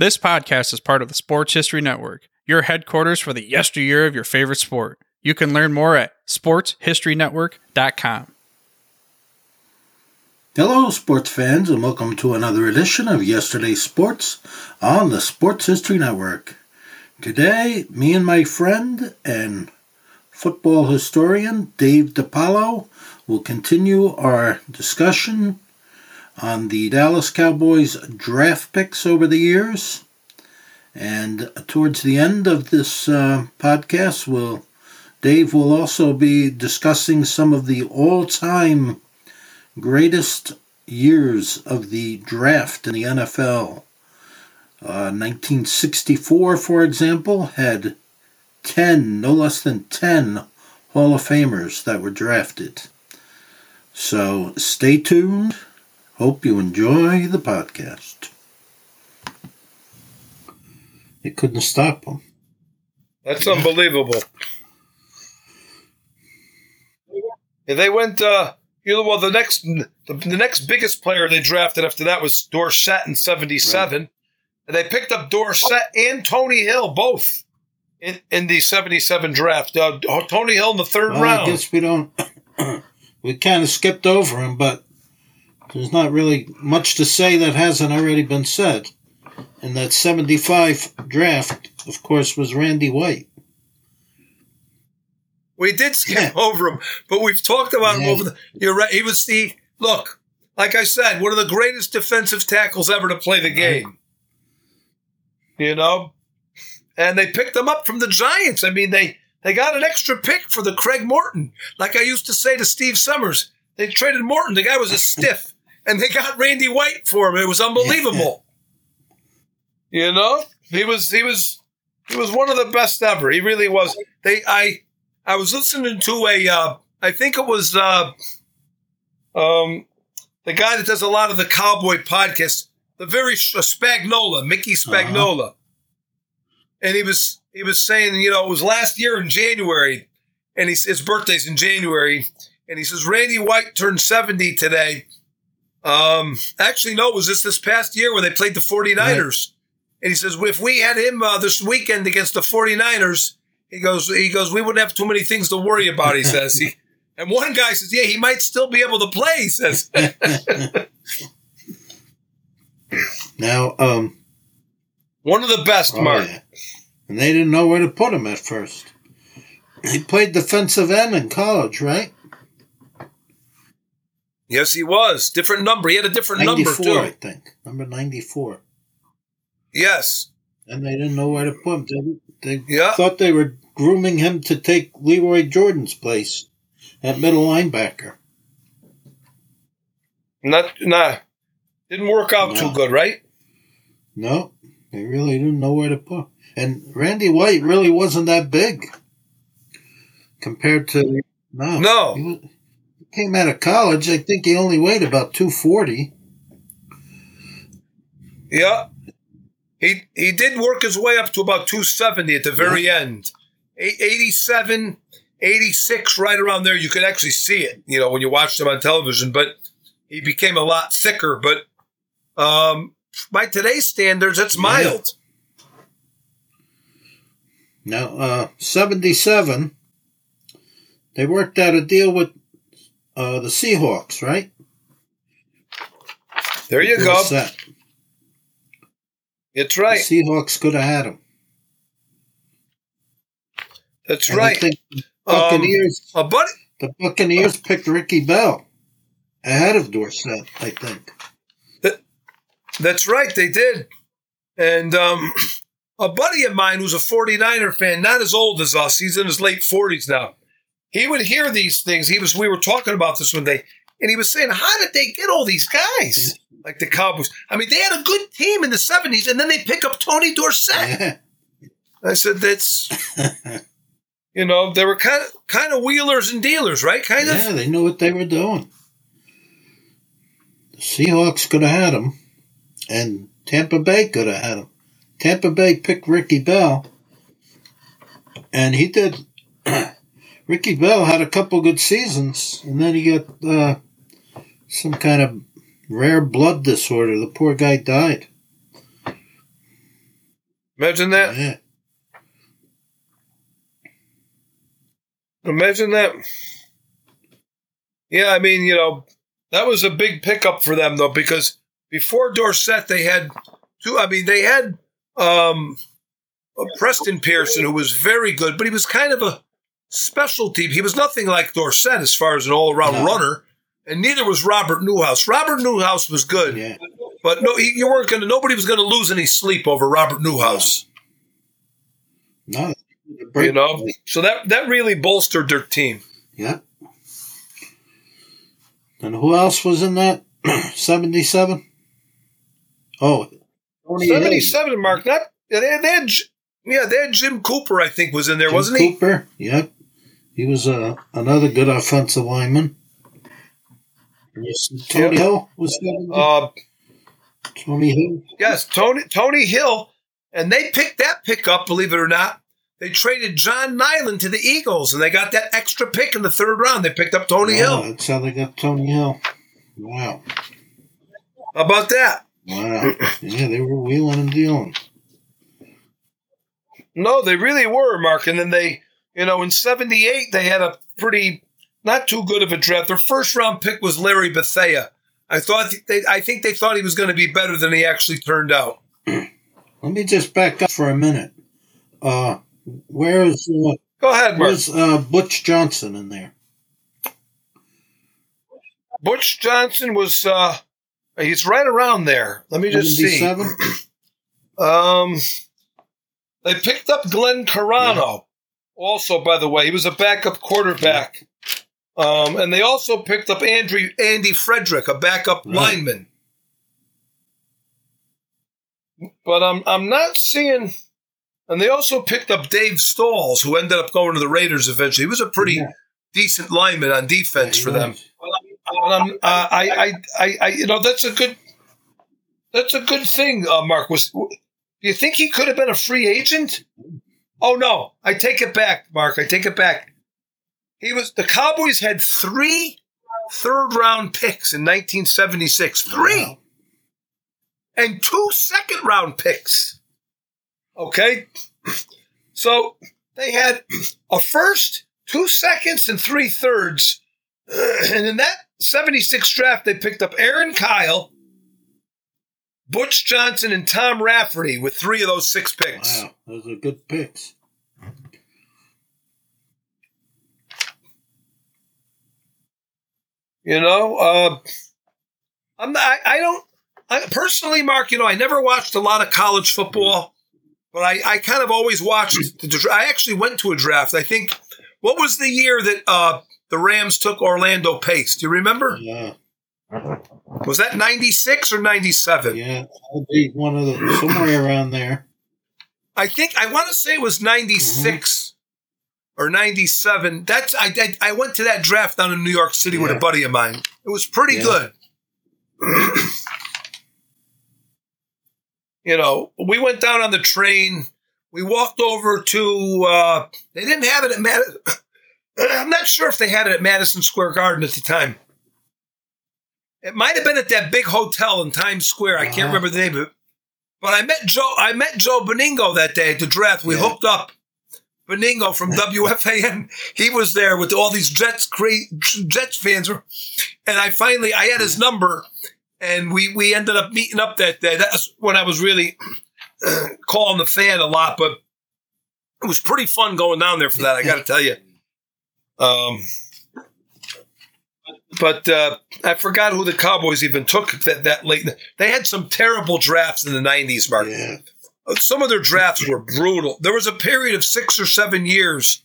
This podcast is part of the Sports History Network, your headquarters for the yesteryear of your favorite sport. You can learn more at sportshistorynetwork.com. Hello, sports fans, and welcome to another edition of Yesterday's Sports on the Sports History Network. Today, me and my friend and football historian Dave DiPaolo will continue our discussion on the Dallas Cowboys draft picks over the years. And towards the end of this uh, podcast, will Dave will also be discussing some of the all-time greatest years of the draft in the NFL. Uh, 1964, for example, had 10, no less than 10 Hall of Famers that were drafted. So stay tuned Hope you enjoy the podcast. They couldn't stop them. That's unbelievable. they went, uh, you know, well, the next, the, the, next biggest player they drafted after that was Dorsett in '77, right. and they picked up Dorsett and Tony Hill both in, in the '77 draft. Uh, Tony Hill in the third well, round. I guess we don't. we kind of skipped over him, but there's not really much to say that hasn't already been said. And that 75 draft, of course, was Randy White. We did skip yeah. over him, but we've talked about yeah. him over the. You're right. He was the look. Like I said, one of the greatest defensive tackles ever to play the game. Right. You know, and they picked him up from the Giants. I mean, they they got an extra pick for the Craig Morton. Like I used to say to Steve Summers, they traded Morton. The guy was a stiff and they got Randy White for him. It was unbelievable. you know, he was he was he was one of the best ever. He really was. They I I was listening to a uh, I think it was uh, um the guy that does a lot of the cowboy podcasts, the very uh, Spagnola, Mickey uh-huh. Spagnola, uh-huh. and he was he was saying you know it was last year in January, and he, his birthday's in January, and he says Randy White turned seventy today um, actually, no, it was just this past year when they played the 49ers. Right. And he says, if we had him uh, this weekend against the 49ers, he goes, he goes, we wouldn't have too many things to worry about, he says. He, and one guy says, yeah, he might still be able to play, he says. now, um, one of the best, oh, Mark. Yeah. And they didn't know where to put him at first. He played defensive end in college, right? Yes, he was. Different number. He had a different number too. I think number ninety-four. Yes. And they didn't know where to put him. They, they yeah. thought they were grooming him to take Lee Roy Jordan's place at middle linebacker. Not, nah, didn't work out no. too good, right? No, they really didn't know where to put. And Randy White really wasn't that big compared to no. No came out of college, I think he only weighed about 240. Yeah. He he did work his way up to about 270 at the very yeah. end. 87, 86, right around there. You could actually see it, you know, when you watched him on television, but he became a lot thicker. But um, by today's standards, it's mild. Now, uh, 77, they worked out a deal with uh, the Seahawks, right? There you go. Set. It's right. The Seahawks could have had him. That's and right. the Buccaneers. Um, buddy. The Buccaneers picked Ricky Bell ahead of Dorsett. I think. That, that's right. They did. And um, a buddy of mine who's a 49er fan, not as old as us, he's in his late 40s now he would hear these things. He was we were talking about this one day, and he was saying, "How did they get all these guys?" like the Cowboys. I mean, they had a good team in the seventies, and then they pick up Tony Dorsett. I said that's you know they were kind of kind of wheelers and dealers, right? Kind of. Yeah, they knew what they were doing. The Seahawks could have had him, and Tampa Bay could have had him. Tampa Bay picked Ricky Bell, and he did. Ricky Bell had a couple good seasons, and then he got uh, some kind of rare blood disorder. The poor guy died. Imagine that. Yeah. Imagine that. Yeah, I mean, you know, that was a big pickup for them though, because before Dorsett, they had two. I mean, they had um, Preston Pearson, who was very good, but he was kind of a special team. He was nothing like Dorsett as far as an all-around No. runner, and neither was Robert Newhouse. Robert Newhouse was good, Yeah. but no, he, you weren't going to. Nobody was going to lose any sleep over Robert Newhouse. No. You know, so that that really bolstered their team. Yeah. And who else was in that? 77? Oh, Seventy-seven, Mark. Not yeah, they, they had, yeah, they had Jim Cooper. I think was in there, Jim wasn't he? Cooper. Yep. He was uh, another good offensive lineman. Tony Hill was 70. Uh, Tony Hill. yes, Tony Tony Hill, and they picked that pick up. Believe it or not, they traded John Niland to the Eagles, and they got that extra pick in the third round. They picked up Tony Wow, Hill. That's how they got Tony Hill. Wow. How about that? Wow. yeah, they were wheeling and dealing. No, they really were, Mark. And then they, you know, in '78 they had a pretty not too good of a draft. Their first round pick was Larry Bethea. I thought they, I think they thought he was going to be better than he actually turned out. Let me just back up for a minute. Uh, where's uh, Go ahead, Mark. where's uh, Butch Johnson in there? Butch Johnson was uh he's right around there. Let me just see. Um they picked up Glenn Carano. Also, by the way, he was a backup quarterback. Um, and they also picked up Andrew Andy Frederick, a backup Right. lineman. But I'm I'm not seeing and they also picked up Dave Stalls, who ended up going to the Raiders eventually. He was a pretty Yeah. decent lineman on defense Yeah, for them. um, uh, I, I, I, I, you know, that's a good, that's a good thing. Uh, Mark was. Do you think he could have been a free agent? Oh no, I take it back, Mark. I take it back. He was. The Cowboys had three third round picks in 1976. Three Wow. and two second round picks. Okay, so they had a first, two seconds, and three thirds. And in that 76 draft, they picked up Aaron Kyle, Butch Johnson, and Tom Rafferty with three of those six picks. Wow, those are good picks. You know, uh, I'm not, I, I don't, I, personally, Mark, you know, I never watched a lot of college football, but I, I kind of always watched the, I actually went to a draft. I think, what was the year that uh, the Rams took Orlando Pace? Do you remember? Yeah, Was that 96 or 97? yeah, that'll be one of the somewhere around there. I think I want to say it was 96 or 97. That's I, I I went to that draft down in New York City with a buddy of mine. It was pretty Yeah. good. you know, we went down on the train. We walked over to uh they didn't have it at Mad I'm not sure if they had it at Madison Square Garden at the time. It might have been at that big hotel in Times Square. I can't Uh-huh. remember the name of it. But I met Joe. I met Joe Benigno that day at the draft. We Yeah. hooked up. Benigno from WFAN. He was there with all these Jets Jets fans, and I finally I had his number, and we we ended up meeting up that day. That's when I was really calling the fan a lot, but it was pretty fun going down there for that. I got to tell you. Um, but uh, I forgot who the Cowboys even took that, that late. They had some terrible drafts in the '90s, Mark. Yeah, Some of their drafts were brutal. There was a period of six or seven years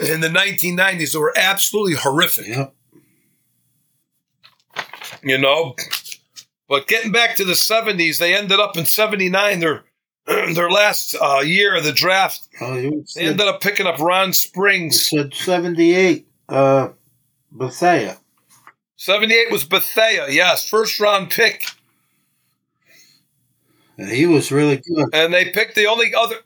in the 1990s that were absolutely horrific. yep. You know, But getting back to the 70s, they ended up in 79, their, their last uh, year of the draft. You They ended up picking up Ron Springs. said 78, uh, Bethea. 78 was Bethea, yes, first round pick. And he was really good. And they picked the only other,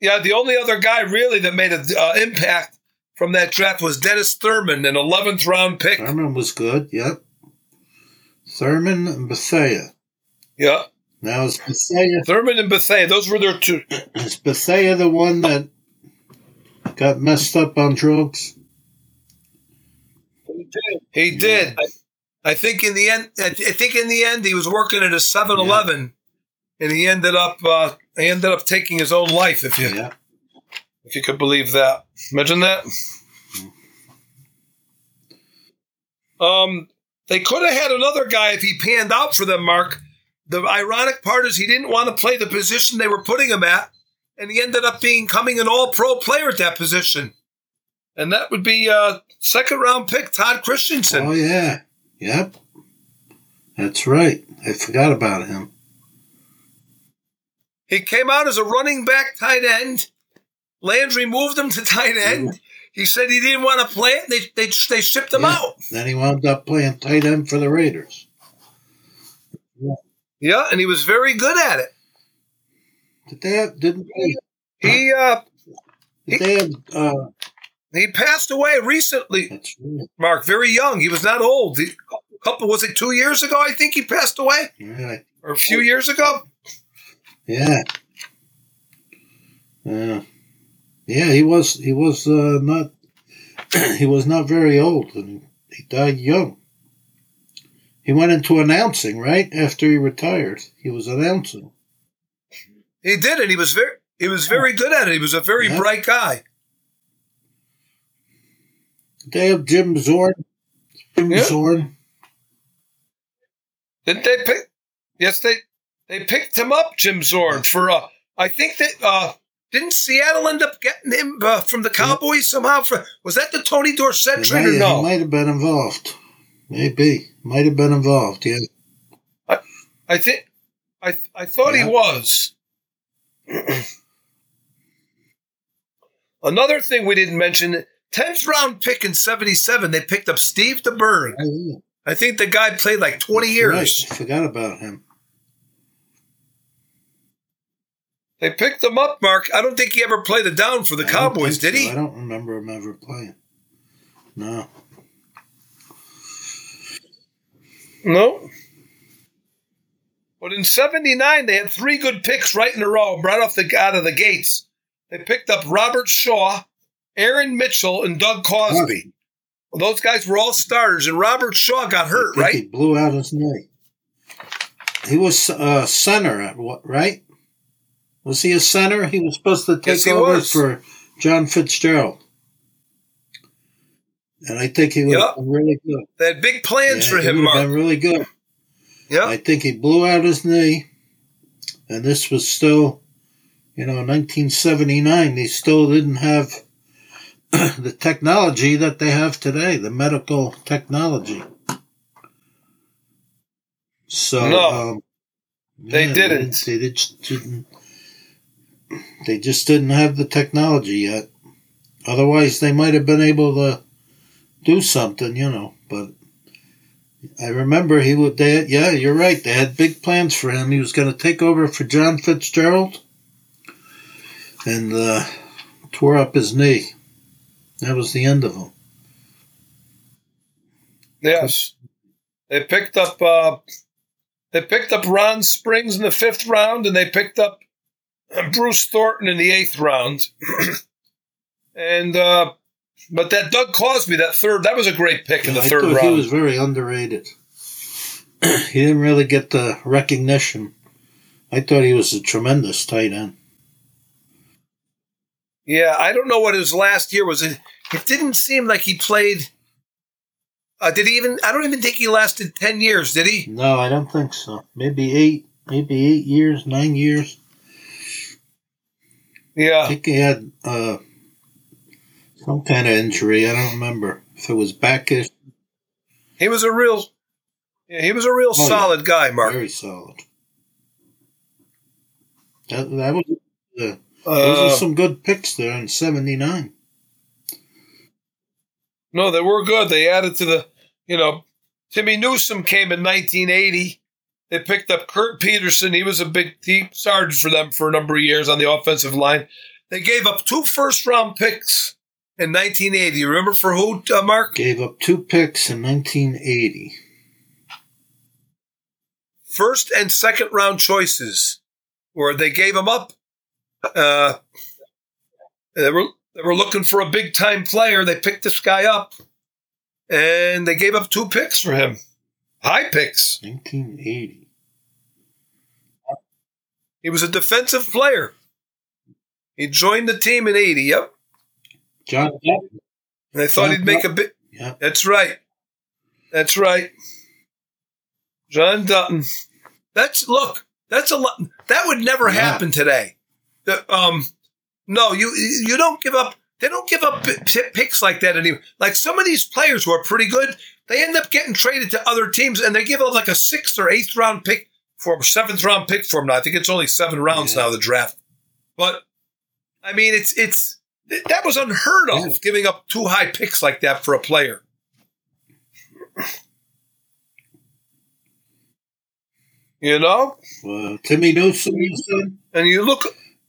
yeah, the only other guy really that made an uh, impact from that draft was Dennis Thurman, an 11th round pick. Thurman was good, yep. Thurman and Bethea. Yeah, Now, is Bethea, Thurman and Bethea, those were their two. is Bethea the one that got messed up on drugs? He did. He I, I think in the end, I, th- I think in the end, he was working at a 7-Eleven, and he ended up, uh, he ended up taking his own life. If you, Yeah. if you could believe that, imagine that. Um, they could have had another guy if he panned out for them. Mark. The ironic part is he didn't want to play the position they were putting him at, and he ended up being coming an All-Pro player at that position, and that would be uh, second round pick Todd Christensen. Oh, yeah. Yep. That's right. I forgot about him. He came out as a running back tight end. Landry moved him to tight end. He said he didn't want to play it. They they they shipped him Yeah. out. Then he wound up playing tight end for the Raiders. Yeah, yeah and he was very good at it. Did they have, didn't they, He uh did they have, uh, he passed away recently. Mark. Very young. He was not old. He, a couple was it two years ago? I think he passed away, Yeah. or a few years ago. Yeah. Yeah. Yeah, he was he was uh, not he was not very old and he died young. He went into announcing, right? After he retired. He was announcing. He did, it. he was very he was very good at it. He was a very Yeah. bright guy. They have Jim Zorn? Jim Yeah. Zorn? Didn't they pick? Yes, they they picked him up, Jim Zorn, for uh, I think that uh, didn't Seattle end up getting him uh, from the Cowboys somehow? For was that the Tony Dorsett He trade or he no? might have been involved. Maybe. Might have been involved, yeah. I think I I thought Yeah. he was. Another thing we didn't mention: tenth round pick in '77. They picked up Steve DeBerg. Oh. I think the guy played like twenty That's years. Right. I forgot about him. They picked him up, Mark. I don't think he ever played a down for the I Cowboys, did so. he? I don't remember him ever playing. No. No. But in '79, they had three good picks right in a row, right off the out of the gates. They picked up Robert Shaw, Aaron Mitchell, and Doug Cosbie. Well, those guys were all starters, and Robert Shaw got hurt, right? He blew out his knee. He was uh, center at what? Right? Was he a center? He was supposed to take Yes, over for John Fitzgerald, and I think he would Yep. really good. They had big plans Yeah, for him, Mark. been really good. Yeah. I think he blew out his knee, and this was still, you know, 1979. They still didn't have the technology that they have today, the medical technology. So No, um, they didn't. They, they just didn't. They just didn't have the technology yet. Otherwise, they might have been able to do something, you know. But I remember he would. They, yeah, you're right. They had big plans for him. He was going to take over for John Fitzgerald, and uh, tore up his knee. That was the end of him. Yes. They picked up uh, they picked up Ron Springs in the fifth round, and they picked up Bruce Thornton in the eighth round. and uh, but that Doug Cosbie, that third, that was a great pick in the I third round. he was very underrated. he didn't really get the recognition. I thought he was a tremendous tight end. Yeah, I don't know what his last year was. It, it didn't seem like he played. Uh, did he even? I don't even think he lasted ten years. Did he? No, I don't think so. Maybe eight, maybe eight years, nine years. Yeah, I think he had uh, some kind of injury. I don't remember if it was backish. he was a real. Yeah, he was a real Oh, yeah. solid guy, Mark. Very solid. That, that was uh, those Uh, are some good picks there in '79. no, they were good. They added to the, you know, Timmy Newsome came in 1980. They picked up Kurt Petersen. He was a big, he sergeant for them for a number of years on the offensive line. They gave up two first round picks in 1980. You remember for who, uh, Mark? Gave up two picks in 1980. First and second round choices, where they gave them up. Uh, they were they were looking for a big time player. They picked this guy up, and they gave up two picks for him, high picks. 1980. He was a defensive player. He joined the team in '80. Yep, John. and they thought he'd make a bit. Yeah. That's right. That's right. John Dutton. That's look. That's a lot. That would never Yeah. happen today. Um, no, you you don't give up. They don't give up pi- pi- picks like that anymore. Like some of these players who are pretty good, they end up getting traded to other teams, and they give up like a sixth or eighth round pick for a seventh round pick for them. Now I think it's only seven rounds Yeah. now the draft, but I mean it's it's that was unheard of Yeah. giving up two high picks like that for a player. You know, Uh, Timmy said? and you look.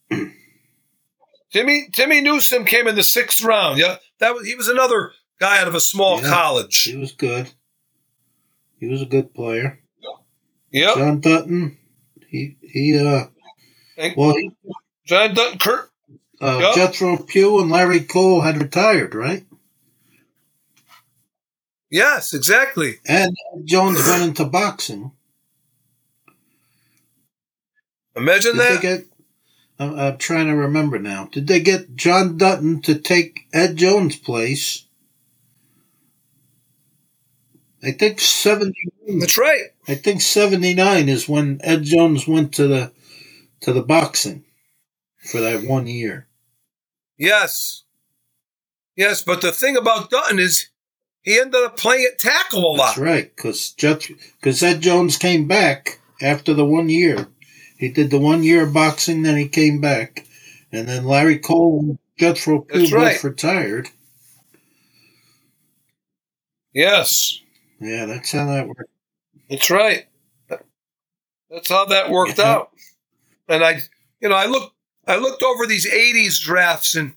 Timmy Timmy Newsome came in the sixth round. Yeah, that was he was another guy out of a small Yeah. college. He was good. He was a good player. Yep, John Dutton, he he uh And- well he, John Dutton, Kurt. uh, Yeah. Jethro Pugh and Larry Cole had retired, right? Yes, exactly. And Jones went into boxing. Imagine Did that. they get? I'm, I'm trying to remember now. Did they get John Dutton to take Ed Jones' place? I think seventy. That's right. I think seventy nine is when Ed Jones went to the to the boxing for that one year. Yes. Yes, but the thing about Dutton is he ended up playing at tackle a lot. That's right, because Ed Jones came back after the one year. He did the one year of boxing, then he came back, and then Larry Cole and Jethro Pugh That's both right. retired. Yes, Yeah, that's how that worked. that's right. That's how that worked Yeah. out. And I, you know, I looked, I looked over these '80s drafts, and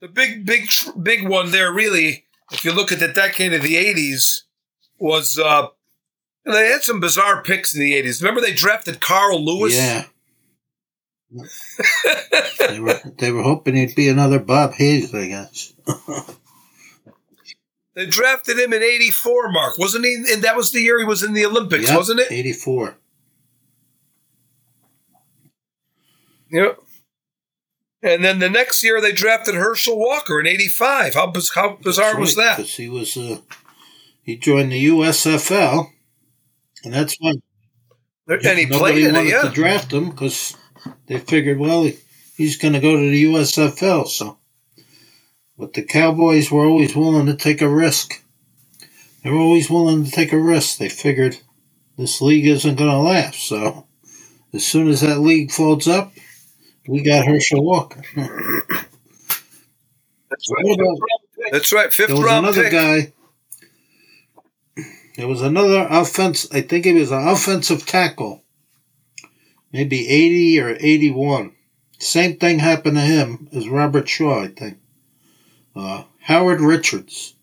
the big, big, big one there, really, if you look at the decade of the '80s, was uh, they had some bizarre picks in the '80s. Remember they drafted Carl Lewis? Yeah. they were they were hoping he'd be another Bob Hayes, I guess. They drafted him in '84, Mark, wasn't he? And that was the year he was in the Olympics, Yep, wasn't it? Eighty four. Yep. And then the next year they drafted Herschel Walker in '85. How, how bizarre was that? Because he was uh, he joined the USFL, and that's why And he nobody played in it, yeah. to draft him because they figured, well, he, he's going to go to the USFL. So, but the Cowboys were always willing to take a risk. They were always willing to take a risk. They figured this league isn't going to last. So, as soon as that league folds up, we got Herschel Walker. That's about That's right. Fifth there was round another pick. guy. There was another offense. I think it was an offensive tackle. Maybe eighty or eighty-one. Same thing happened to him as Robert Shaw. I think. Uh, Howard Richards.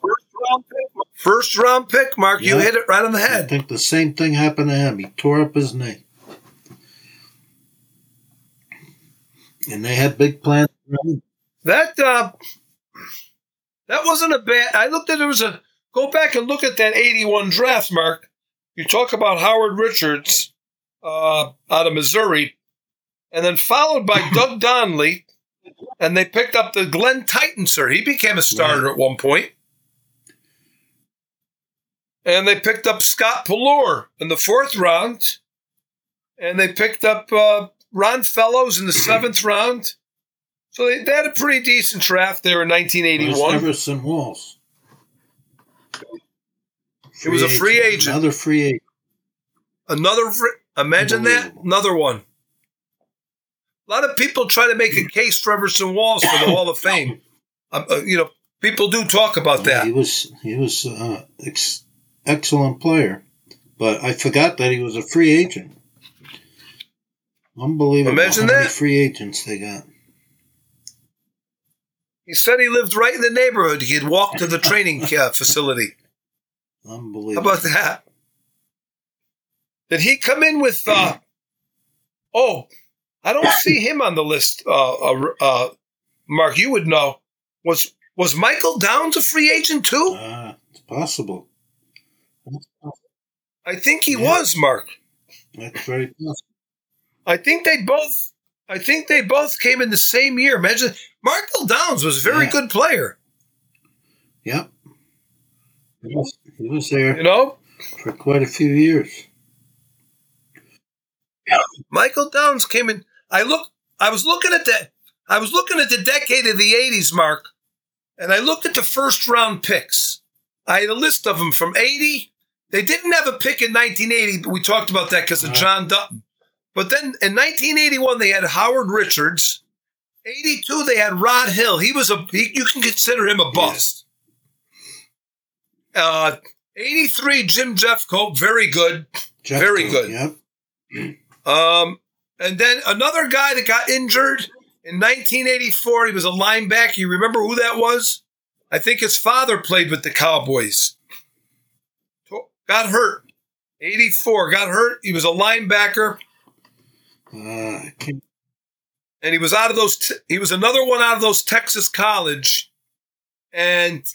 First round pick. First round pick, Mark. You hit it right on the head. I think the same thing happened to him. He tore up his knee. And they had big plans. That uh, that wasn't a bad. I looked at it was a. Go back and look at that '81 draft, Mark. You talk about Howard Richards uh, out of Missouri, and then followed by Doug Donley, and they picked up the Glen Titensor. He became a starter at one point. And they picked up Scott Pelluer in the fourth round, and they picked up uh, Ron Fellows in the seventh round. So they, they had a pretty decent draft there in Where's 1981. Everson Walls. He was a free agent. Another free agent. Another, fr- imagine that, another one. A lot of people try to make a case for Everson Walls for the Hall of Fame. Um, uh, you know, people do talk about that. He was he was uh, ex- excellent player, but I forgot that he was a free agent. Unbelievable! Imagine how many that. free agents they got. He said he lived right in the neighborhood. He could walk to the training uh, facility. How Unbelievable! about that? Did he come in with? Uh, oh, I don't see him on the list. Uh, uh, uh, Mark, you would know. Was was Michael Downs a free agent too? Ah, it's possible. I think he Yeah. was, Mark. That's very possible. I think they both. I think they both came in the same year. Imagine Michael Downs was a very Yeah. good player. Yep. He was there You know, for quite a few years. Michael Downs came in. I look. I was looking at that. I was looking at the decade of the '80s, Mark, and I looked at the first round picks. I had a list of them from '80. They didn't have a pick in 1980, but we talked about that because of Right. John Dutton. But then in 1981, they had Howard Richards. 82, they had Rod Hill. He was a. He, you can consider him a bust. Uh, 83, Jim Jeffcoat, very good. Jeff Very Cook, good. Yep. Um, and then another guy that got injured in 1984. He was a linebacker. You remember who that was? I think his father played with the Cowboys. Got hurt. 84 got hurt. He was a linebacker, Uh, and he was out of those. T- he was another one out of those Texas college, and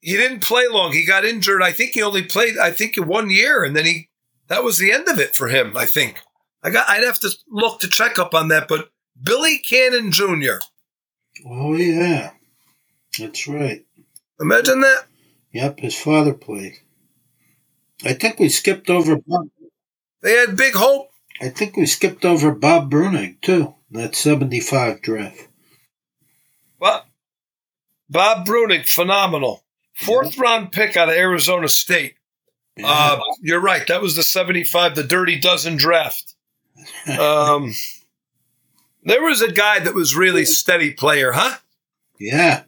he didn't play long. He got injured. I think he only played. I think one year, and then he. That was the end of it for him. I think. I got. I'd have to look to check up on that, but Billy Cannon Jr. oh yeah, that's right. Imagine that. Yep, his father played. I think we skipped over Bob. They had big hope. I think we skipped over Bob Breunig too. That seventy-five draft. What? Bob Breunig, phenomenal. Fourth round pick out of Arizona State. Uh, you're right. That was the 75, the Dirty Dozen draft. Um, there was a guy that was really steady player, huh? yeah,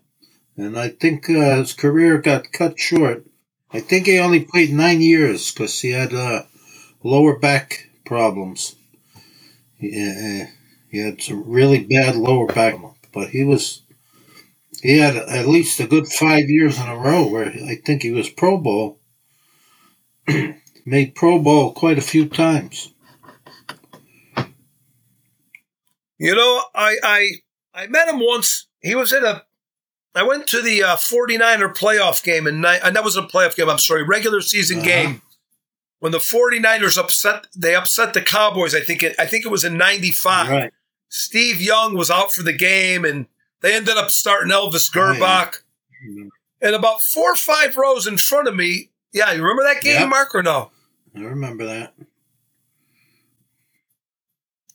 and I think uh, his career got cut short. I think he only played nine years because he had uh, lower back problems. He, uh, he had some really bad lower back, but he was he had at least a good five years in a row where I think he was Pro Bowl. Made Pro Bowl quite a few times. You know, I I I met him once. He was in a. I went to the uh, 49er playoff game, and ni- and that was a playoff game. I'm sorry, regular season Uh-huh. game. When the 49ers upset, they upset the Cowboys. I think it. I think it was in '95. Right. Steve Young was out for the game, and they ended up starting Elvis yeah. Grbac. And about four or five rows in front of me, yeah, you remember that game, Yep. Mark, or no? I remember that.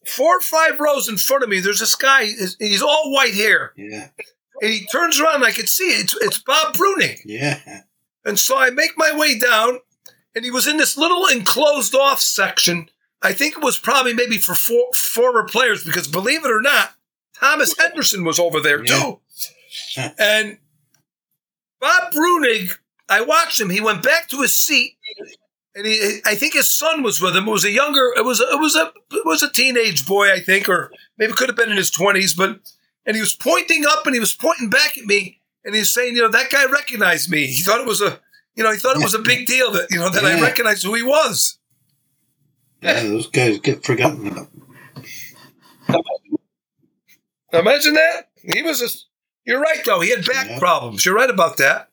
Four or five rows in front of me, there's this guy. He's all white hair, Yeah. and he turns around. And I could see it. It's, it's Bob Breunig. Yeah. And so I make my way down, and he was in this little enclosed off section. I think it was probably maybe for for former players because believe it or not, Thomas Henderson was over there Yeah. too. And Bob Breunig, I watched him. He went back to his seat, and he, I think his son was with him. It was a younger, it was, a, it was a, it was a teenage boy, I think, or maybe could have been in his twenties. But and he was pointing up and he was pointing back at me, and he was saying, you know, that guy recognized me. He thought it was a, you know, he thought it was a big deal that you know that I recognized who he was. Yeah, those guys get forgotten about. Imagine that. He was a. You're right, though. He had back Yeah. problems. You're right about that.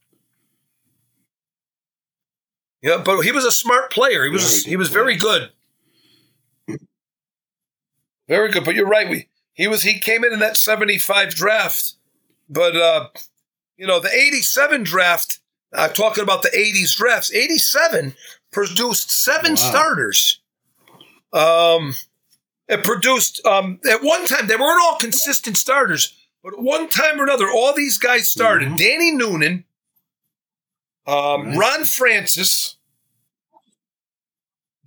Yeah, but he was a smart player. He was. He was very good. Very good. But you're right. We he was. He came in in that 75 draft, but uh, you know the 87 draft. I'm talking about the 80s drafts. 87 produced seven Wow. starters. Um, it produced um, at one time they weren't all consistent starters, but at one time or another, all these guys started. Mhm. Danny Noonan, um. Ron Francis,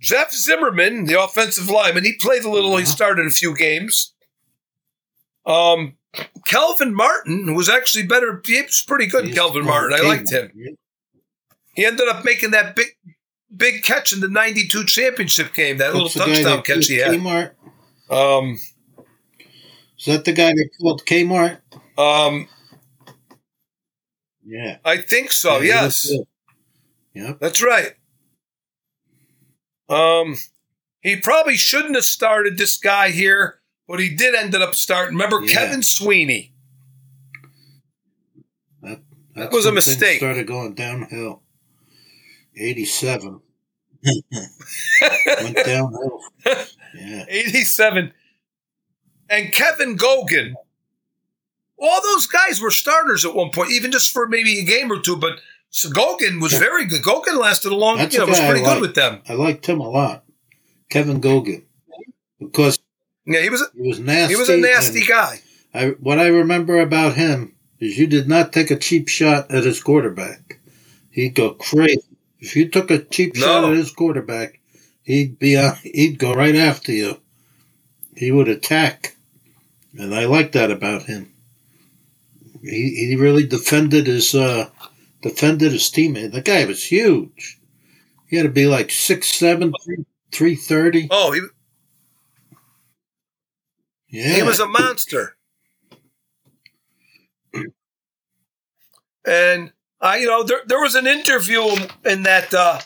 Jeff Zimmerman, the offensive lineman, he played a little. He Uh-huh. started a few games. Um, Kelvin Martin, who was actually better. He was pretty good. He's Kelvin Martin, I liked him. He ended up making that big, big catch in the '92 championship game. That little touchdown that catch he had. Kmart? Um, Is that the guy that killed Kmart? um, Yeah. I think so. Yeah, yes. Yep. that's right. Um, he probably shouldn't have started this guy here, but he did end up starting. Remember Yeah. Kevin Sweeney? That was a mistake. Started going downhill. Eighty-seven went downhill. Yeah. 87. And Kevin Gogan. All those guys were starters at one point, even just for maybe a game or two. But so Gogan was very good. Gogan lasted a long, time. you know, was pretty good with them. I liked him a lot, Kevin Gogan, because Yeah, he was a, he was nasty. he was a nasty guy. I what I remember about him is you did not take a cheap shot at his quarterback. He'd go crazy. If you took a cheap shot at his quarterback, he'd be uh, he'd go right after you. He would attack, and I like that about him. He he really defended his uh, defended his teammate. The guy was huge. He had to be like six seven, three three thirty. Oh, he, Yeah, he was a monster. And I, you know, there, there was an interview in that uh,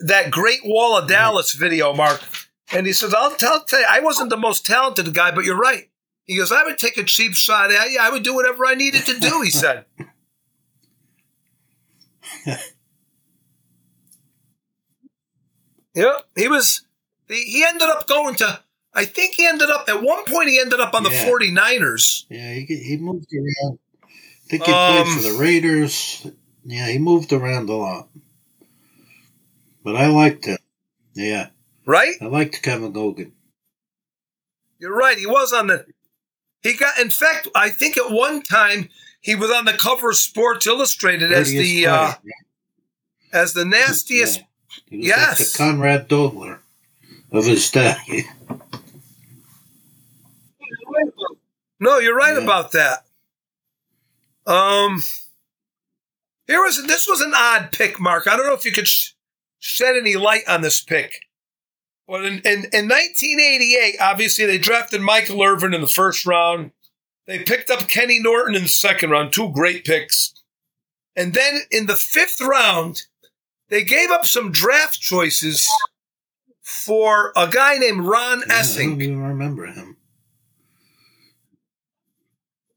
that Great Wall of Dallas video, Mark, and he says, "I'll tell, tell you, I wasn't the most talented guy, but you're right." He goes, "I would take a cheap shot you. I would do whatever I needed to do." He said. yeah, he was. He, he ended up going to. I think he ended up at one point. He ended up on the Yeah. 49ers. Yeah, he, he moved around. I think he Um, played for the Raiders. Yeah, he moved around a lot. But I liked him. Yeah, Right? I liked Kevin Gogan. You're right. He was on the. He got. In fact, I think at one time he was on the cover of Sports Illustrated as the uh, player. as the nastiest. Yeah. Yes. like the Conrad Dobler of his day. No, you're right Yeah. about that. Um, here was this was an odd pick, Mark. I don't know if you could sh- shed any light on this pick. But in, in, in 1988, obviously they drafted Michael Irvin in the first round. They picked up Kenny Norton in the second round, two great picks. And then in the fifth round, they gave up some draft choices for a guy named Ron Yeah, I Essink. don't even remember him.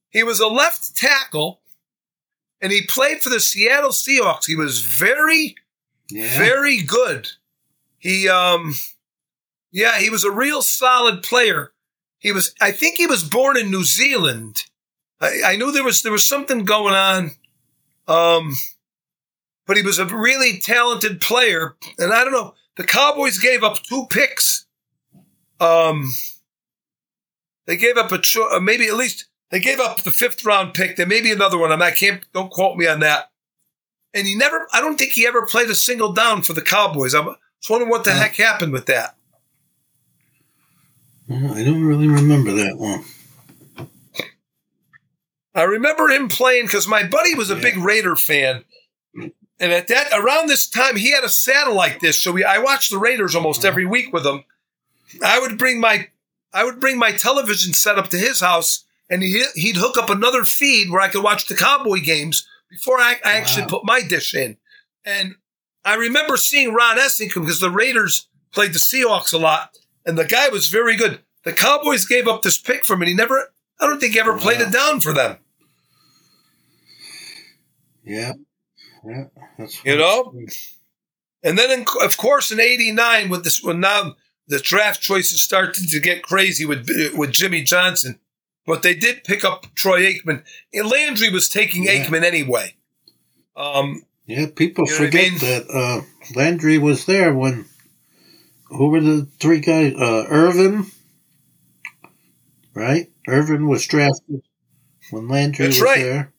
He was a left tackle, and he played for the Seattle Seahawks. He was very, Yeah, very good. He, um, yeah, he was a real solid player. He was, I think, he was born in New Zealand. I, I knew there was there was something going on, um, but he was a really talented player. And I don't know, the Cowboys gave up two picks. Um, they gave up a cho- uh, maybe at least they gave up the fifth round pick. There may be another one. I'm, I can't. Don't quote me on that. And he never. I don't think he ever played a single down for the Cowboys. I'm just wondering what the heck happened with that. I don't really remember that one. I remember him playing because my buddy was a Yeah. big Raider fan, and at that around this time he had a satellite dish, so we, I watched the Raiders almost every week with him. I would bring my I would bring my television set up to his house, and he, he'd hook up another feed where I could watch the Cowboy games before I, I actually put my dish in. And I remember seeing Ron Essington because the Raiders played the Seahawks a lot, and the guy was very good. The Cowboys gave up this pick for him, and he never. I don't think he ever played Wow. it down for them. Yeah, yeah, that's You know? And then, in, of course, in '89, with this, when now the draft choices started to get crazy with with Jimmy Johnson, but they did pick up Troy Aikman. And Landry was taking Yeah. Aikman anyway. Um, Yeah, people You know what I forget mean? that uh, Landry was there when. Who were the three guys? Uh, Irvin, right? Irvin was drafted when Landry That's was right. there.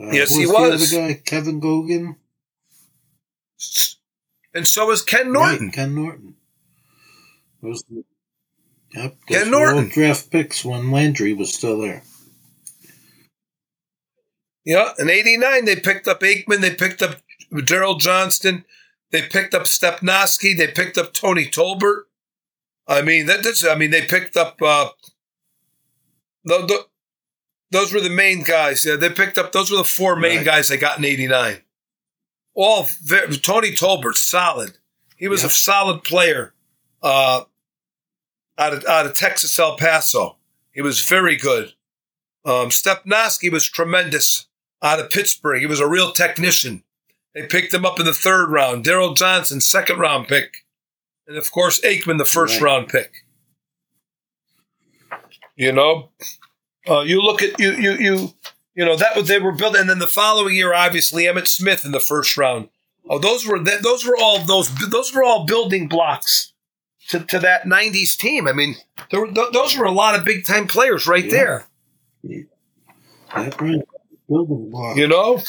Uh, Yes, he the was. other guy, Kevin Gogan. and so was Ken Norton. Right, Ken Norton. Those, yep, those Norton. draft picks when Landry was still there. Yeah, in '89 they picked up Aikman, they picked up Daryl Johnston, they picked up Stepnoski, they picked up Tony Tolbert. I mean, that, that's I mean they picked up. Uh, the, the, those were the main guys. Yeah, they picked up. Those were the four main Right. guys they got in '89. All very, Tony Tolbert, solid. He was a solid player. Uh, out of out of Texas, El Paso. He was very good. Um, Stepnoski was tremendous out of Pittsburgh. He was a real technician. They picked him up in the third round. Daryl Johnston, second round pick. And of course, Aikman, the first Right. round pick. You know, uh, you look at you you you you know that was they were building, and then the following year, obviously Emmitt Smith in the first round. Oh, those were that those were all those those were all building blocks to, to that '90s team. I mean, there th- those were a lot of big time players right Yeah. there. Right. Building block. You know,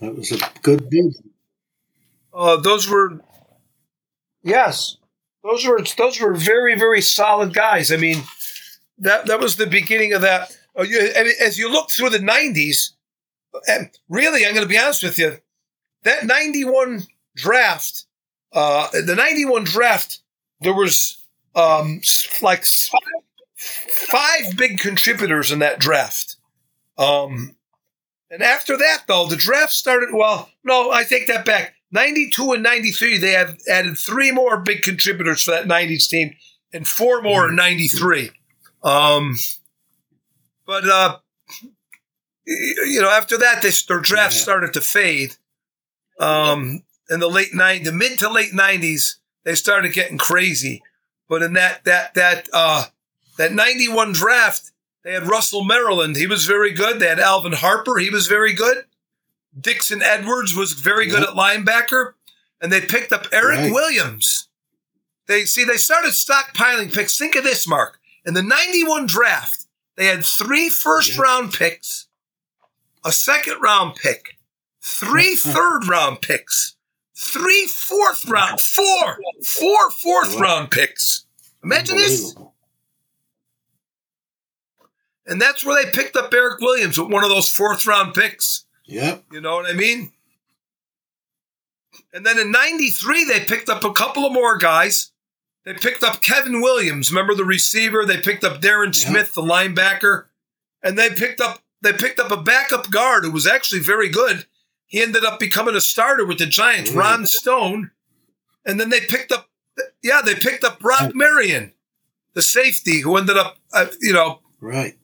That was a good building. uh, those were yes, those were those were very very solid guys. I mean, that that was the beginning of that. Uh, you, I mean, as you look through the '90s, and really, I'm going to be honest with you, that '91 draft, uh, the '91 draft, there was um, like five big contributors in that draft. Um, and after that, though, the draft started. Well, no, I take that back. 92 and 93, they have added three more big contributors for that 90s team and four more in 93. Um, but, uh, you know, after that, they, their draft started to fade. Um, in the late 90s, the mid to late 90s, they started getting crazy. But in that, that, that, uh, that 91 draft, they had Russell Maryland. He was very good. They had Alvin Harper. He was very good. Dixon Edwards was very good Yep. at linebacker. And they picked up Eric Right. Williams. They see they started stockpiling picks. Think of this, Mark. In the 91 draft, they had three first Yeah. round picks, a second round pick, three third round picks, three fourth round, four, four fourth round picks. Imagine this. And that's where they picked up Eric Williams with one of those fourth round picks. Yep. You know what I mean? And then in 93, they picked up a couple of more guys. They picked up Kevin Williams, remember the receiver? They picked up Darrin. Smith, the linebacker. And they picked up they picked up a backup guard who was actually very good. He ended up becoming a starter with the Giants, Really? Ron Stone. And then they picked up yeah, they picked up Brock Marion, the safety who ended up uh, you know, Right.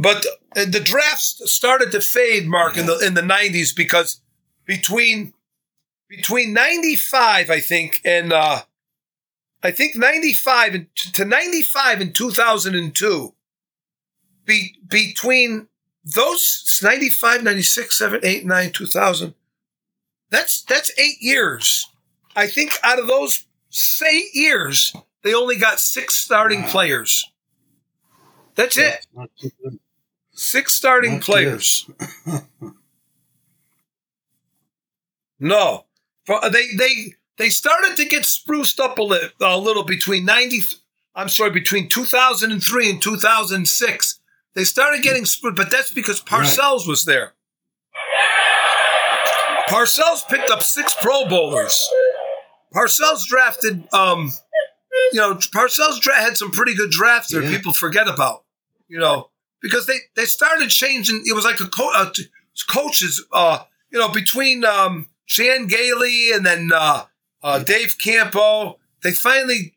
but uh, the drafts started to fade, Mark, in the in the nineties because between between ninety five, I think, and uh, I think ninety five and to ninety five and two thousand and two, be between those 95, 96, 7, 8, 9, 2000, that's that's eight years. I think out of those eight years, they only got six starting Wow. players. That's it. That's good. Six starting Not players. no, For- they they they started to get spruced up a little, a little between ninety. I'm sorry, between 2003 and 2006. They started getting spruced, but that's because Parcells was there. Parcells picked up six Pro Bowlers. Parcells drafted, um, you know, Parcells dra- had some pretty good drafts that Yeah. people forget about, you know, because they, they started changing. It was like a co- uh, t- coaches, uh, you know, between um, Chan Gailey and then uh, uh, Dave Campo. They finally,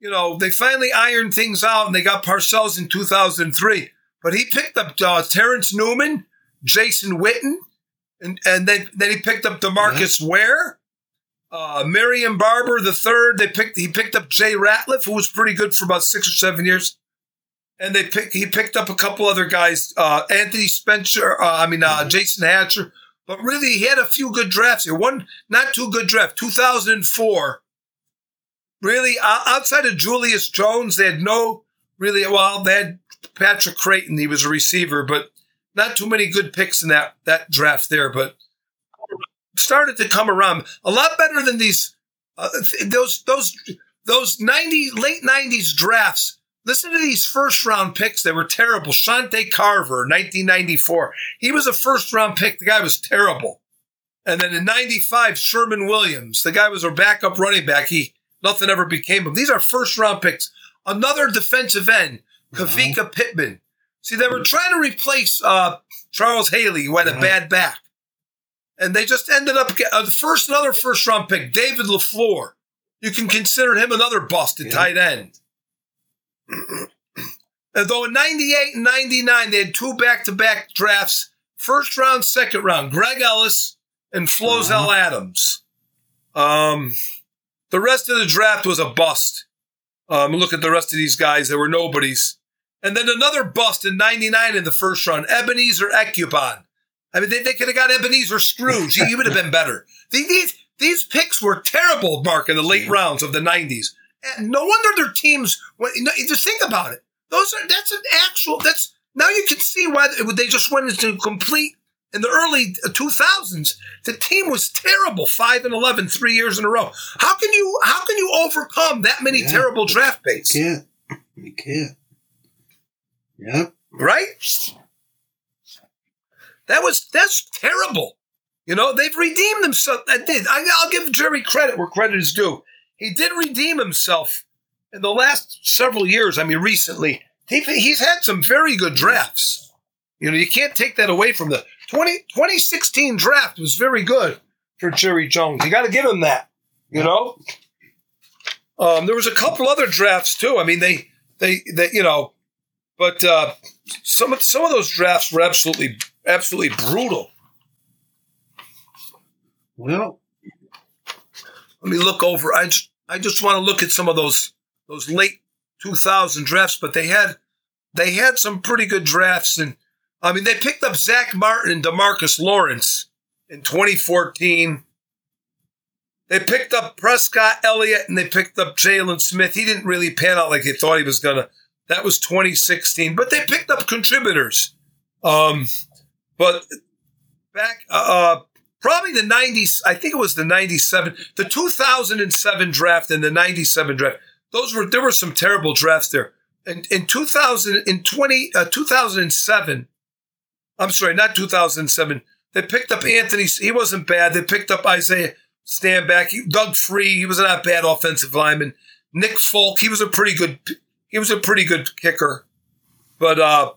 you know, they finally ironed things out and they got Parcells in 2003. But he picked up uh, Terrence Newman, Jason Witten, and, and then, then he picked up DeMarcus Ware uh, Marion Barber the third. They picked he picked up Jay Ratliff, who was pretty good for about six or seven years, and they picked he picked up a couple other guys, uh, Anthony Spencer, uh, I mean uh, Jason Hatcher. But really, he had a few good drafts here. One not too good draft, two thousand and four. Really, o- outside of Julius Jones, they had no really. Well, they had Patrick Crayton. He was a receiver, but not too many good picks in that that draft there. But started to come around. A lot better than these uh, those those those ninety late nineties drafts. Listen to these first round picks. They were terrible. Shante Carver, 1994. He was a first round pick. The guy was terrible. And then in 95, Sherman Williams. The guy was a backup running back. He nothing ever became him. These are first round picks. Another defensive end, Kavika Pittman. See, they were trying to replace uh, Charles Haley, who had a bad back. And they just ended up getting uh, the first another first round pick, David LaFleur. You can consider him another bust at Yeah. tight end. Although in 98 and 99, they had two back to back drafts first round, second round, Greg Ellis and Flozell Adams. Um, the rest of the draft was a bust. Um, look at the rest of these guys, they were nobodies. And then another bust in 99 in the first round, Ebenezer Ekuban. I mean, they, they could have got Ebenezer Scrooge. He would have been better. These, these, picks were terrible, Mark, in the late rounds of the 90s. And no wonder their teams, when, you know, just think about it. Those are, that's an actual, that's, now you can see why they just went into complete, in the early 2000s, the team was terrible, 5 and 11, three years in a row. How can you, how can you overcome that many Yeah. terrible draft You picks? can't. You can't. Yep. right? That was that's terrible. You know they've redeemed themselves. I did. I, I'll give Jerry credit where credit is due. He did redeem himself in the last several years. I mean, recently he, he's had some very good drafts. You know, you can't take that away from the 20, 2016 draft was very good for Jerry Jones. You got to give him that. You know, um, there was a couple other drafts too. I mean, they they they you know, but uh, some of some of those drafts were absolutely absolutely brutal. Well, Let me look over. I just I just want to look at some of those those late 2000 drafts, but they had they had some pretty good drafts, and I mean they picked up Zach Martin and DeMarcus Lawrence in 2014. They picked up Prescott Elliott and they picked up Jaylon Smith. He didn't really pan out like they thought he was gonna. That was 2016, but they picked up contributors. Um, but back uh, uh probably the 90s i think it was the 97 the 2007 draft and the 97 draft those were there were some terrible drafts there in, in 2000 in 20 uh, 2007 i'm sorry not 2007 they picked up anthony he wasn't bad. They picked up isaiah Stanback doug free he was not bad offensive lineman. Nick folk he was a pretty good he was a pretty good kicker. But uh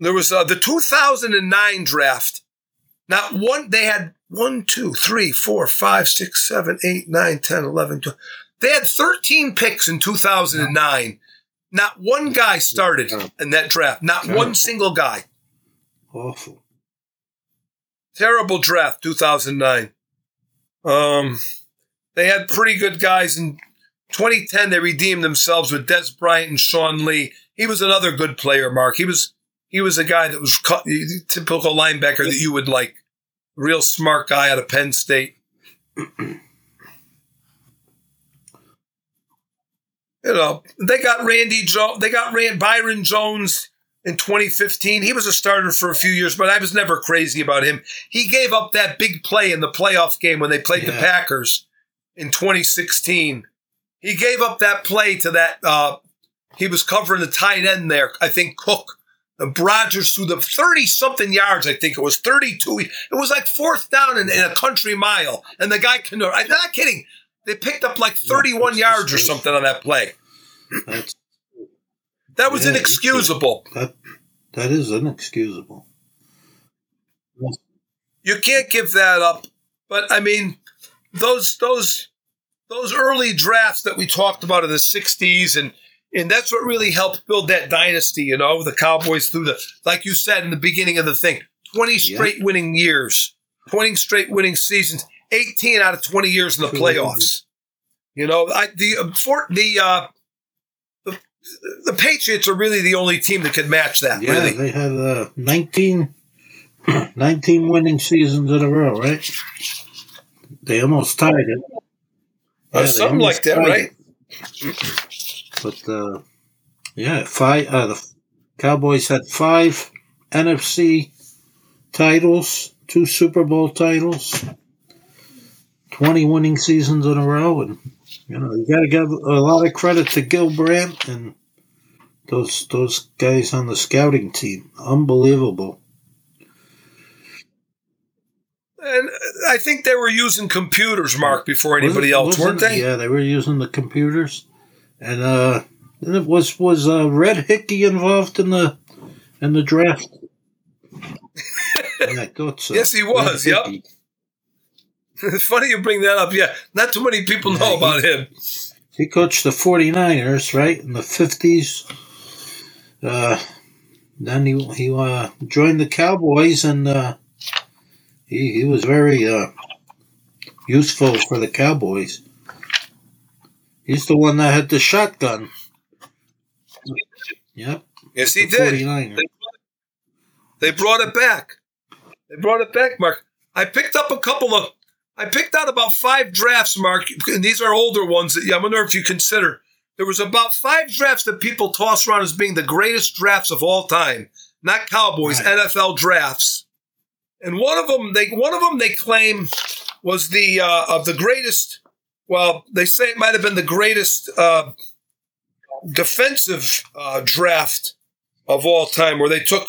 there was uh, the 2009 draft not one, they had one, two, three, four, five, six, seven, eight, nine, 10, 11, 12. They had 13 picks in 2009. Not one guy started in that draft. Not one single guy. awful. Terrible draft, 2009. Um, they had pretty good guys in 2010. They redeemed themselves with Dez Bryant and Sean Lee. He was another good player, Mark. He was he was a guy that was typical linebacker that you would like. Real smart guy out of Penn State. You know, they got Randy Jones. They got Rand Byron Jones in 2015. He was a starter for a few years, but I was never crazy about him. He gave up that big play in the playoff game when they played the Packers in 2016. He gave up that play to that. Uh, he was covering the tight end there. I think Cook. And Rodgers threw the 30 something yards, I think it was 32. It was like fourth down in, in a country mile. And the guy can, I'm not kidding. They picked up like 31 yards or something on that play. That's That was Yeah, inexcusable. that. That is inexcusable. You can't give that up. But I mean, those those those early drafts that we talked about in the '60s, and and that's what really helped build that dynasty. You know, the Cowboys through the like you said in the beginning of the thing, twenty Yeah. straight winning years, twenty straight winning seasons, eighteen out of twenty years in the playoffs. You know, I, the uh, for, the uh, the the Patriots are really the only team that could match that. Yeah, really, they had uh, 19, 19 winning seasons in a row, right? They almost tied it. Uh, Yeah, something like that, right? it. But uh, yeah, five. Uh, the Cowboys had five NFC titles, two Super Bowl titles, 20 winning seasons in a row. And, you know, you got to give a lot of credit to Gil Brandt and those those guys on the scouting team. Unbelievable. And I think they were using computers, Mark, before anybody else, weren't they? Yeah, they were using the computers. And uh, and it was was uh, Red Hickey involved in the in the draft? yeah, so. Yes, he was. Yep. It's funny you bring that up. Yeah, not too many people yeah, know about he, him. He coached the 49ers, right, in the 50s. Uh, then he, he uh, joined the Cowboys, and uh, he, he was very uh, useful for the Cowboys. He's the one that had the shotgun. Yep. Yes, he did. 49ers. They brought it back. They brought it back, Mark. I picked up a couple of. I picked out about five drafts, Mark, and these are older ones that I wonder if you consider. There was about five drafts that people toss around as being the greatest drafts of all time, not Cowboys, right. NFL drafts. And one of them, they one of them they claim was the uh, of the greatest. Well, they say it might have been the greatest uh, defensive uh, draft of all time, where they took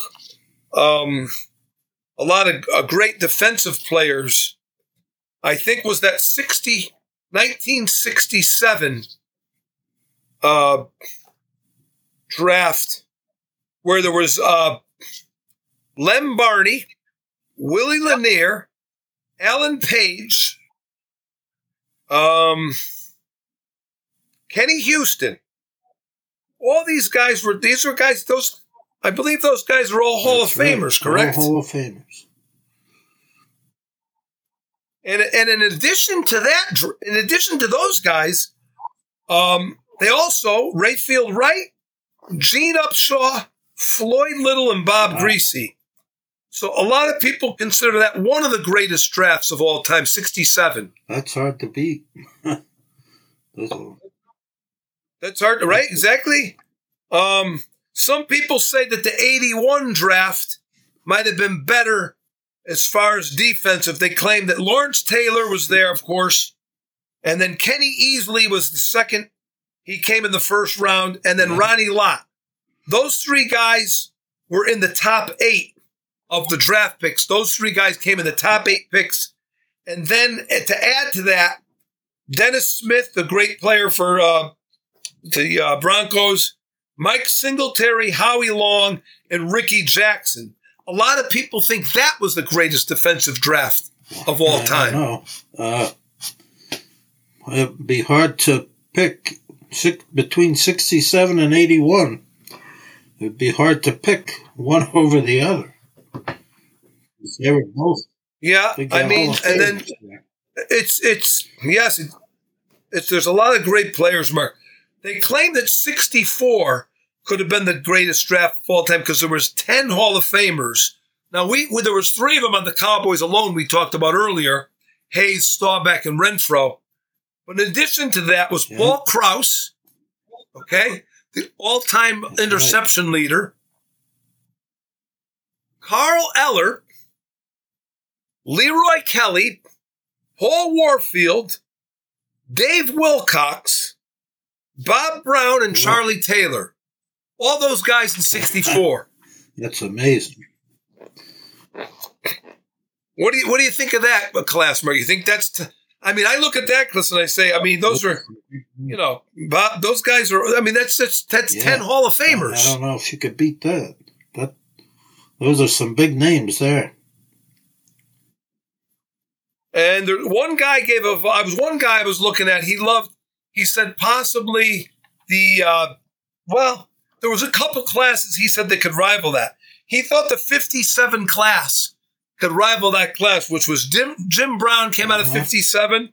um, a lot of uh, great defensive players. I think was that 60, 1967 uh, draft where there was uh, Lem Barney, Willie Lanier, Alan Page, um, Kenny Houston. All these guys were these were guys those I believe those guys are all Hall That's of Famers, correct? All Hall of Famers. And, and in addition to that, in addition to those guys, um, they also Rayfield Wright, Gene Upshaw, Floyd Little, and Bob wow. Griese. So a lot of people consider that one of the greatest drafts of all time, 67. That's hard to beat. That's hard to, right? Exactly. Um, some people say that the 81 draft might have been better as far as defensive. They claim that Lawrence Taylor was there, of course, and then Kenny Easley was the second. He came in the first round, and then Ronnie Lott. Those three guys were in the top eight of the draft picks. Those three guys came in the top eight picks. And then eh, to add to that, Dennis Smith, the great player for uh, the uh, Broncos, Mike Singletary, Howie Long, and Rickey Jackson. A lot of people think that was the greatest defensive draft of all time. No, uh, it'd be hard to pick six, between 67 and 81. It'd be hard to pick one over the other. They were both. Yeah, I mean, and then it's it's yes, it, it's there's a lot of great players, Mark. They claim that 64 could have been the greatest draft of all time because there was 10 Hall of Famers. Now, we there was three of them on the Cowboys alone we talked about earlier, Hayes, Staubach, and Renfro. But in addition to that was yeah. Paul Krause, okay, the all-time interception right. leader, Carl Eller, Leroy Kelly, Paul Warfield, Dave Wilcox, Bob Brown and Charlie Taylor. All those guys in 64. That's amazing. What do you what do you think of that class, Mark? You think that's t- I mean, I look at that class and I say, I mean, those are you know, Bob, those guys are I mean, that's that's that's yeah. 10 Hall of Famers. I don't know if you could beat that. That those are some big names there. And there, one guy gave a I was one guy I was looking at, he loved he said possibly the uh, well, there was a couple classes he said that could rival that. He thought the 57 class could rival that class, which was Jim, Jim Brown came out of uh-huh. 57,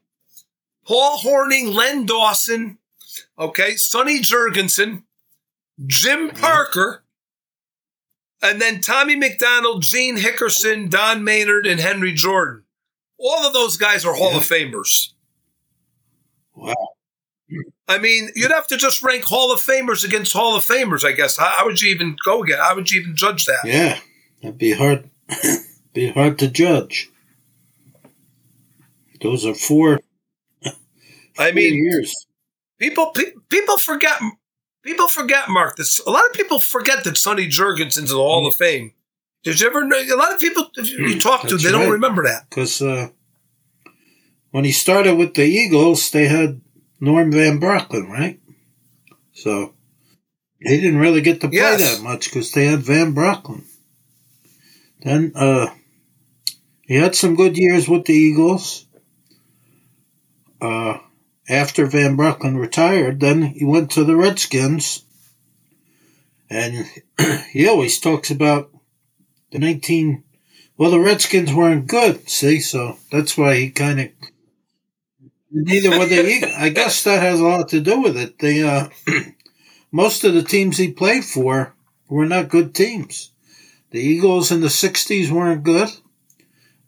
Paul Hornung, Len Dawson, okay, Sonny Jurgensen, Jim uh-huh. Parker, and then Tommy McDonald, Gene Hickerson, Don Maynard, and Henry Jordan. All of those guys are Hall yeah. of Famers. Wow. I mean, you'd have to just rank Hall of Famers against Hall of Famers, I guess. How, how would you even go again? How would you even judge that? Yeah, that'd be hard. be hard to judge. Those are four. I mean, years. people pe- people forget people forget Mark. This a lot of people forget that Sonny Jurgensen's in the Hall of Fame. Did you ever know? A lot of people if you talk to, That's they don't remember that. because uh, when he started with the Eagles, they had Norm Van Brocklin, right? So he didn't really get to play Yes. that much because they had Van Brocklin. Then uh, he had some good years with the Eagles. Uh, after Van Brocklin retired, then he went to the Redskins, and he always talks about the nineteen. Well, the Redskins weren't good, see, so that's why he kind of. Neither were the Eagles. I guess that has a lot to do with it. They, uh, most of the teams he played for were not good teams. The Eagles in the '60s weren't good.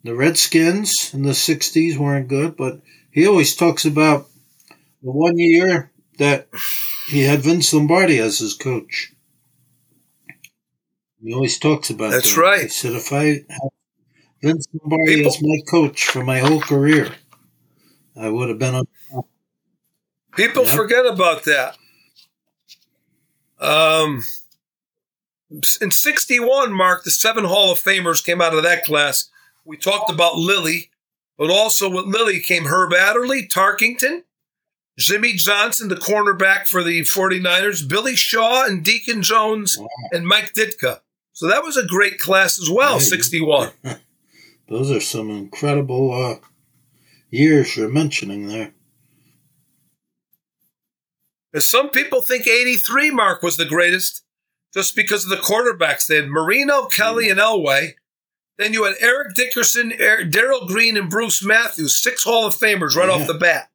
The Redskins in the '60s weren't good, but he always talks about the one year that he had Vince Lombardi as his coach. He always talks about That's that. right. He said, if I had Vince Lombardi People- as my coach for my whole career, I would have been on. People forget about that. Um, in '61, Mark, the seven Hall of Famers came out of that class. We talked about Lilly, but also with Lilly came Herb Adderley, Tarkenton, Jimmy Johnson, the cornerback for the 49ers, Billy Shaw, and Deacon Jones, Wow. and Mike Ditka. So that was a great class as well, Yeah. 61. Those are some incredible uh, years you're mentioning there. Some people think 83 Mark was the greatest just because of the quarterbacks. They had Marino, Kelly, and Elway. Then you had Eric Dickerson, Er- Darrell Green, and Bruce Matthews, six Hall of Famers right Yeah. off the bat.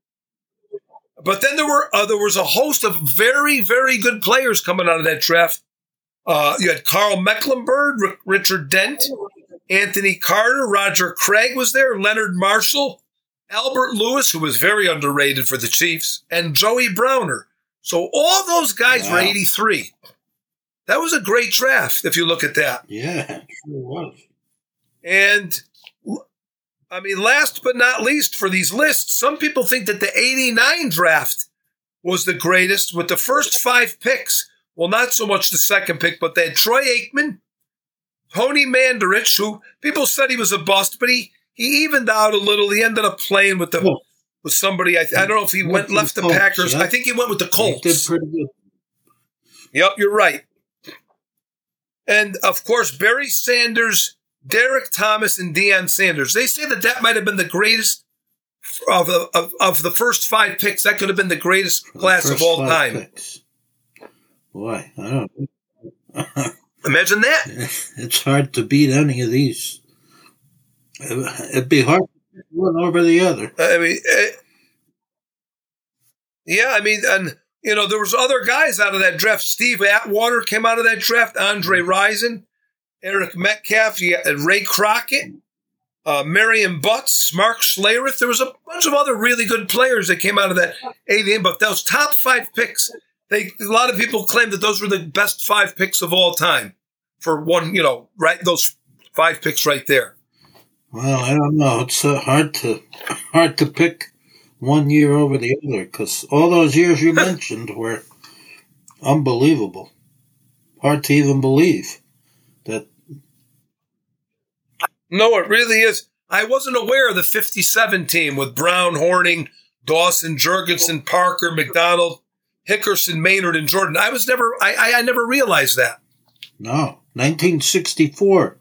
But then there were uh, there was a host of very very good players coming out of that draft. Uh, you had Karl Mecklenburg, R- Richard Dent, Anthony Carter, Roger Craig was there, Leonard Marshall, Albert Lewis, who was very underrated for the Chiefs, and Joey Browner. So all those guys were 83. That was a great draft if you look at that. Yeah, it sure was. And I mean, last but not least for these lists, some people think that the 89 draft was the greatest with the first five picks. Well, not so much the second pick, but they had Troy Aikman, Tony Mandarich, who people said he was a bust, but he, he evened out a little. He ended up playing with the Well, with somebody. I, I don't know if he Went left the the Colts, Packers. yeah. I think he went with the He Colts. did pretty good. Yep, you're right. And of course, Barry Sanders, Derrick Thomas, and Deion Sanders. They say that that might have been the greatest of the, of, of the first five picks. That could have been the greatest the class of all time. picks. Boy, I don't. Imagine that. it's hard to beat any of these. It'd be hard one over the other. I mean, eh, yeah, I mean, and you know, there was other guys out of that draft. Steve Atwater came out of that draft. Andre Rison, Eric Metcalf, Ray Crockett, uh, Marion Butts, Mark Schlereth. There was a bunch of other really good players that came out of that AVM. But those top five picks, they a lot of people claim that those were the best five picks of all time for one. You know, right? Those five picks right there. Well, I don't know. It's uh, hard to hard to pick one year over the other because all those years you mentioned were unbelievable. Hard to even believe that. No, it really is. I wasn't aware of the 57 team with Brown, Hornung, Dawson, Jurgensen, Parker, McDonald, Hickerson, Maynard, and Jordan. I was never, I, I, I never realized that. No, 1964.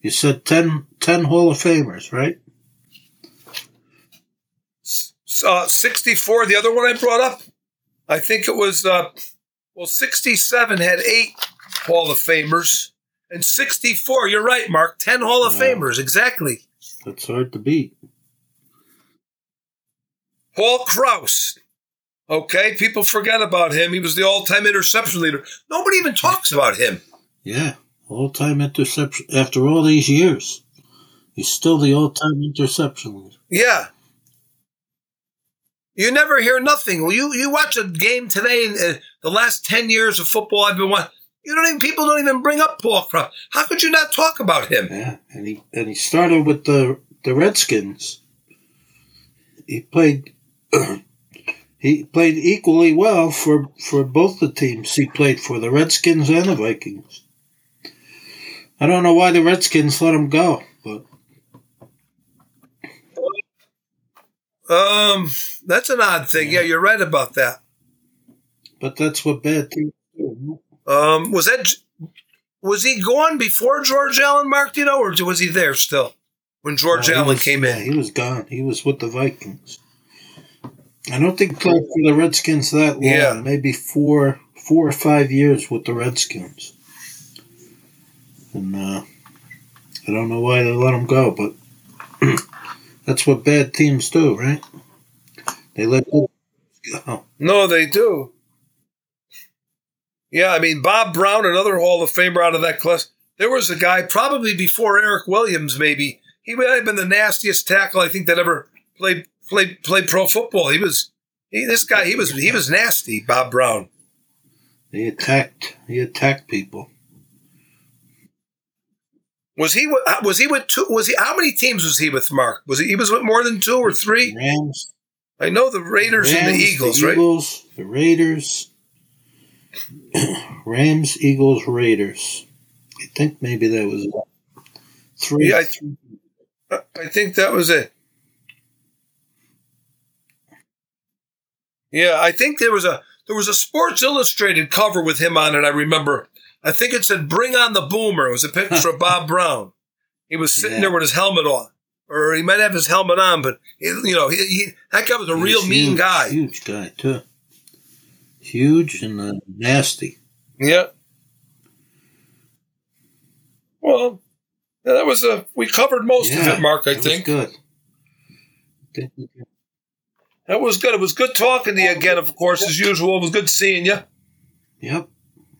You said 10, 10 Hall of Famers, right? Uh, 64, the other one I brought up, I think it was, uh, well, 67 had eight Hall of Famers. And 64, you're right, Mark, 10 Hall of Wow. Famers, exactly. That's hard to beat. Paul Krause. Okay, people forget about him. He was the all time interception leader. Nobody even talks about him. Yeah, all time interception. After all these years, he's still the all time interception leader. Yeah. You never hear nothing. Well, you you watch a game today, and uh, the last ten years of football I've been watching, You don't even people don't even bring up Paul Krause. How could you not talk about him? Yeah, and he and he started with the the Redskins. He played he played equally well for for both the teams. He played for the Redskins and the Vikings. I don't know why the Redskins let him go, but Um, that's an odd thing. Yeah, you're right about that. but that's what bad teams do. Um, was that was he gone before George Allen, Mark? Do you know, or was he there still when George No, Allen was- came in? he was gone. He was with the Vikings. I don't think played for the Redskins that long. Yeah. Maybe four, four or five years with the Redskins. And uh, I don't know why they let him go, but that's what bad teams do, right? They let go. No, they do. Yeah, I mean Bob Brown, another Hall of Famer out of that class. There was a guy probably before Eric Williams, maybe he might have been the nastiest tackle I think that ever played played played pro football. He was he, this guy. He was he was nasty, Bob Brown. He attacked. He attacked people. Was he with- uh, was he with two? Was he how many teams was he with? Mark was he? He was with more than two or three. Rams, I know the Raiders and the Eagles, the right? The Raiders, Rams, Eagles, Raiders. I think maybe that was three. Yeah, I, uh, I think that was it. Yeah, I think there was a there was a Sports Illustrated cover with him on it. I remember. I think it said "Bring on the Boomer." It was a picture of Bob Brown. He was sitting Yeah. there with his helmet on, or he might have his helmet on, but he, you know, he, he, that guy was a He real was mean huge, guy. Huge guy too. Huge and uh, nasty. Yeah. Well, yeah, that was a. We covered most of it, Mark. I that was think good. Think we can- that was good. It was good talking to you again. Of course, as usual. It was good seeing you. Yep.